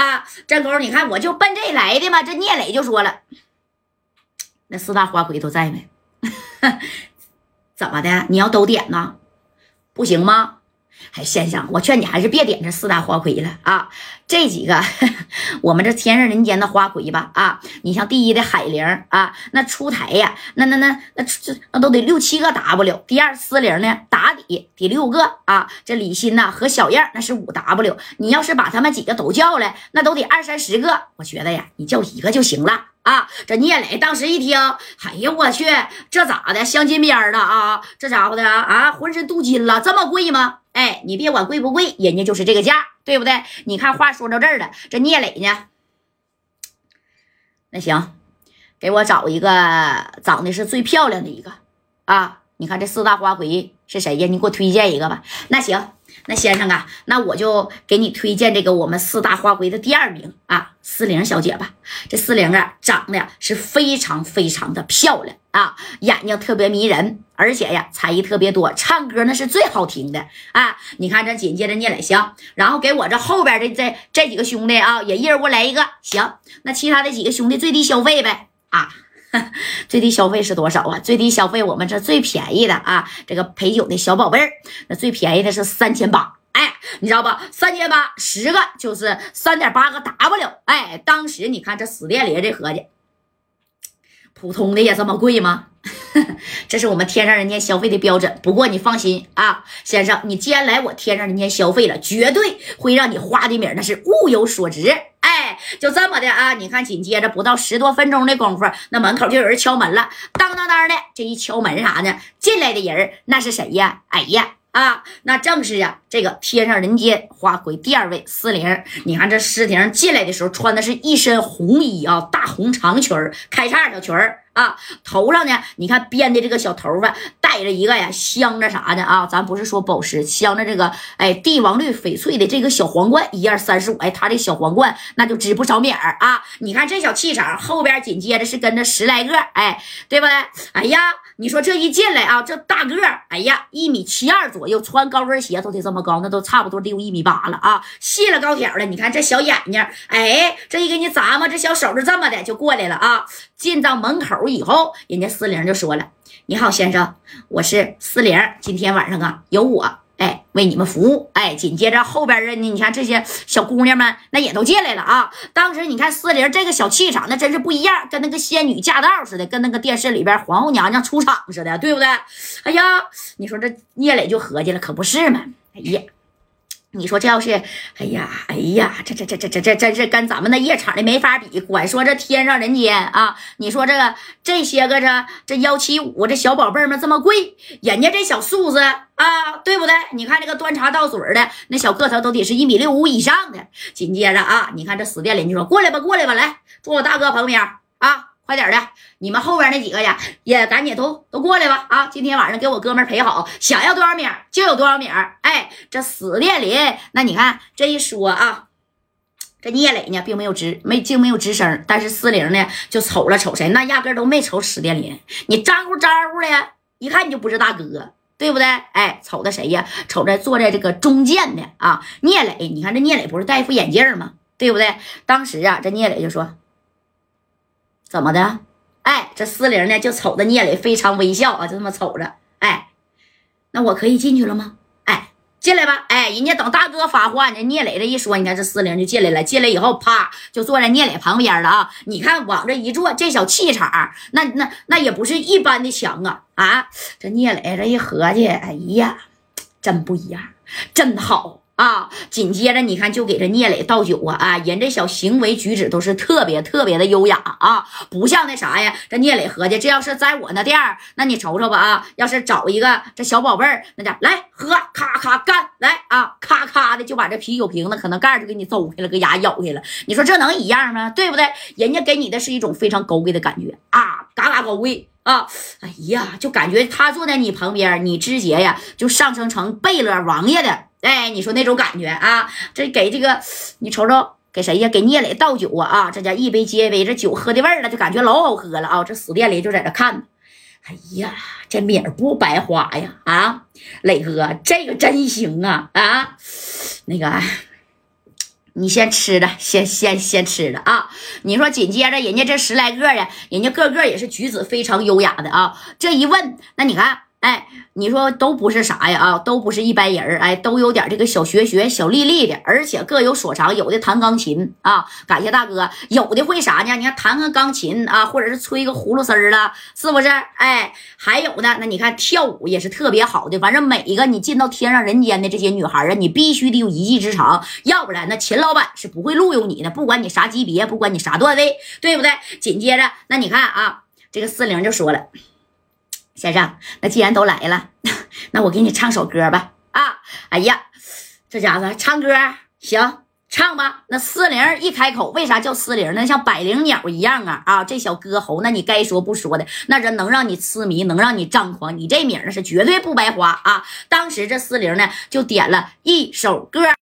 啊，这功夫你看我就奔这来的嘛。这聂磊就说了，那四大花魁都在没？怎么的？你要都点呢？不行吗？哎，先生，我劝你还是别点这四大花魁了啊！这几个，我们这天上人间的花魁吧啊！你像第一的海玲啊，那出台呀，那那那那这那都得六七个 W。第二思玲呢，打底得六个啊。这李欣呐和小燕那是五 W。你要是把他们几个都叫来，那都得二三十个。我觉得呀，你叫一个就行了啊！这聂磊当时一听，哎呀，我去，这咋的？镶金边的啊？这家伙的啊，浑身镀金了，这么贵吗？哎，你别管贵不贵，人家就是这个价，对不对？你看话说到这儿了，这聂磊呢？那行，给我找一个长得是最漂亮的一个啊！你看这四大花魁是谁呀？你给我推荐一个吧。那行。那先生啊，那我就给你推荐这个我们四大花魁的第二名啊，思玲小姐吧。这思玲啊，长得是非常非常的漂亮啊，眼睛特别迷人，而且呀，才艺特别多，唱歌那是最好听的啊。你看这紧接着聂磊香，然后给我这后边的这这几个兄弟啊，也一人给我来一个。行，那其他的几个兄弟最低消费呗啊。最低消费是多少啊？最低消费我们这最便宜的啊，这个陪酒的小宝贝儿，那最便宜的是三千八。哎，你知道吧？三千八十个就是三点八个 W。哎，当时你看这死店里这合计，普通的也这么贵吗？这是我们天上人间消费的标准。不过你放心啊，先生，你既然来我天上人间消费了，绝对会让你花的米那是物有所值。就这么的啊！你看，紧接着不到十多分钟的功夫，那门口就有人敲门了，当当当的，这一敲门啥呢？进来的人那是谁呀？哎呀！啊，那正是呀，这个天上人间花魁第二位思玲。你看这诗婷进来的时候穿的是一身红衣啊，大红长裙儿，开叉小裙儿啊，头上呢，你看编的这个小头发，戴着一个呀镶着啥的啊，咱不是说宝石，镶着这个哎帝王绿翡翠的这个小皇冠，一二三十五，哎，他这小皇冠那就值不少米儿啊。你看这小气场，后边紧接着是跟着十来个，哎，对不对？哎呀。你说这一进来啊，这大个，哎呀，一米七二左右，穿高跟鞋都得这么高，那都差不多得有一米八了啊，细了高挑的。你看这小眼睛，哎，这一给你咂摸，这小手就这么的就过来了啊。进到门口以后，人家四零就说了：“你好，先生，我是四零，今天晚上啊，有我。”哎，为你们服务。哎，紧接着后边的呢，你看这些小姑娘们，那也都进来了啊。当时你看四零这个小气场，那真是不一样，跟那个仙女驾到似的，跟那个电视里边皇后娘娘出场似的，对不对？哎呀，你说这聂磊就合计了，可不是嘛？哎呀。你说这要是，哎呀，哎呀，这这这这这这真是跟咱们那夜场的没法比。管说这天上人间啊，你说这个这些个这这幺七五这小宝贝们这么贵，人家这小素子啊，对不对？你看这个端茶倒水的那小个头都得是一米六五以上的。紧接着啊，你看这死店邻居说：“过来吧，过来吧，来坐我大哥旁边啊。”快点的，你们后边那几个呀，也赶紧都都过来吧！啊，今天晚上给我哥们陪好，想要多少米就有多少米哎，这死店里，那你看这一说啊，这聂磊呢并没有吱没竟没有吱声，但是四零呢就瞅了瞅谁，那压根都没瞅史殿林，你招呼招呼的，一看你就不是大哥，对不对？哎，瞅着谁呀？瞅着坐在这个中间的啊，聂磊，你看这聂磊不是戴副眼镜吗？对不对？当时啊，这聂磊就说。怎么的？哎，这四零呢就瞅着聂磊非常微笑啊，就这么瞅着。哎，那我可以进去了吗？哎，进来吧。哎，人家等大哥发话呢。聂磊这一说，你看这四零就进来了。进来以后，啪就坐在聂磊旁边了啊。你看往这一坐，这小气场，那那那也不是一般的强啊啊！这聂磊这一合计，哎呀，真不一样，真好。啊！紧接着你看，就给这聂磊倒酒啊！啊，人这小行为举止都是特别特别的优雅啊，不像那啥呀。这聂磊合计，这要是在我那店儿，那你瞅瞅吧啊！要是找一个这小宝贝儿，那家来喝，咔咔干，来啊，咔咔的就把这啤酒瓶子可能盖就给你揍开了，搁牙咬开了。你说这能一样吗？对不对？人家给你的是一种非常高贵的感觉啊，嘎嘎高贵啊！哎呀，就感觉他坐在你旁边，你直接呀就上升成贝勒王爷的。哎，你说那种感觉啊，这给这个你瞅瞅，给谁呀？给聂磊倒酒啊！啊，这家一杯接一杯，这酒喝的味儿了，就感觉老好喝了啊！这死店里就在这看，哎呀，这米儿不白花呀！啊，磊哥，这个真行啊！啊，那个，你先吃着，先先先吃着啊！你说紧接着人家这十来个呀，人家个个也是举止非常优雅的啊。这一问，那你看。哎，你说都不是啥呀啊，都不是一般人哎，都有点这个小学学、小丽丽的，而且各有所长。有的弹钢琴啊，感谢大哥；有的会啥呢？你看弹个钢琴啊，或者是吹个葫芦丝儿了，是不是？哎，还有呢，那你看跳舞也是特别好的。反正每一个你进到天上人间的这些女孩啊，你必须得有一技之长，要不然那秦老板是不会录用你的。不管你啥级别，不管你啥段位，对不对？紧接着，那你看啊，这个四零就说了。先生，那既然都来了，那我给你唱首歌吧。啊，哎呀，这家伙唱歌行，唱吧。那四零一开口，为啥叫四零呢？像百灵鸟一样啊啊！这小歌喉，那你该说不说的，那人能让你痴迷，能让你张狂。你这名那是绝对不白花啊！当时这四零呢，就点了一首歌。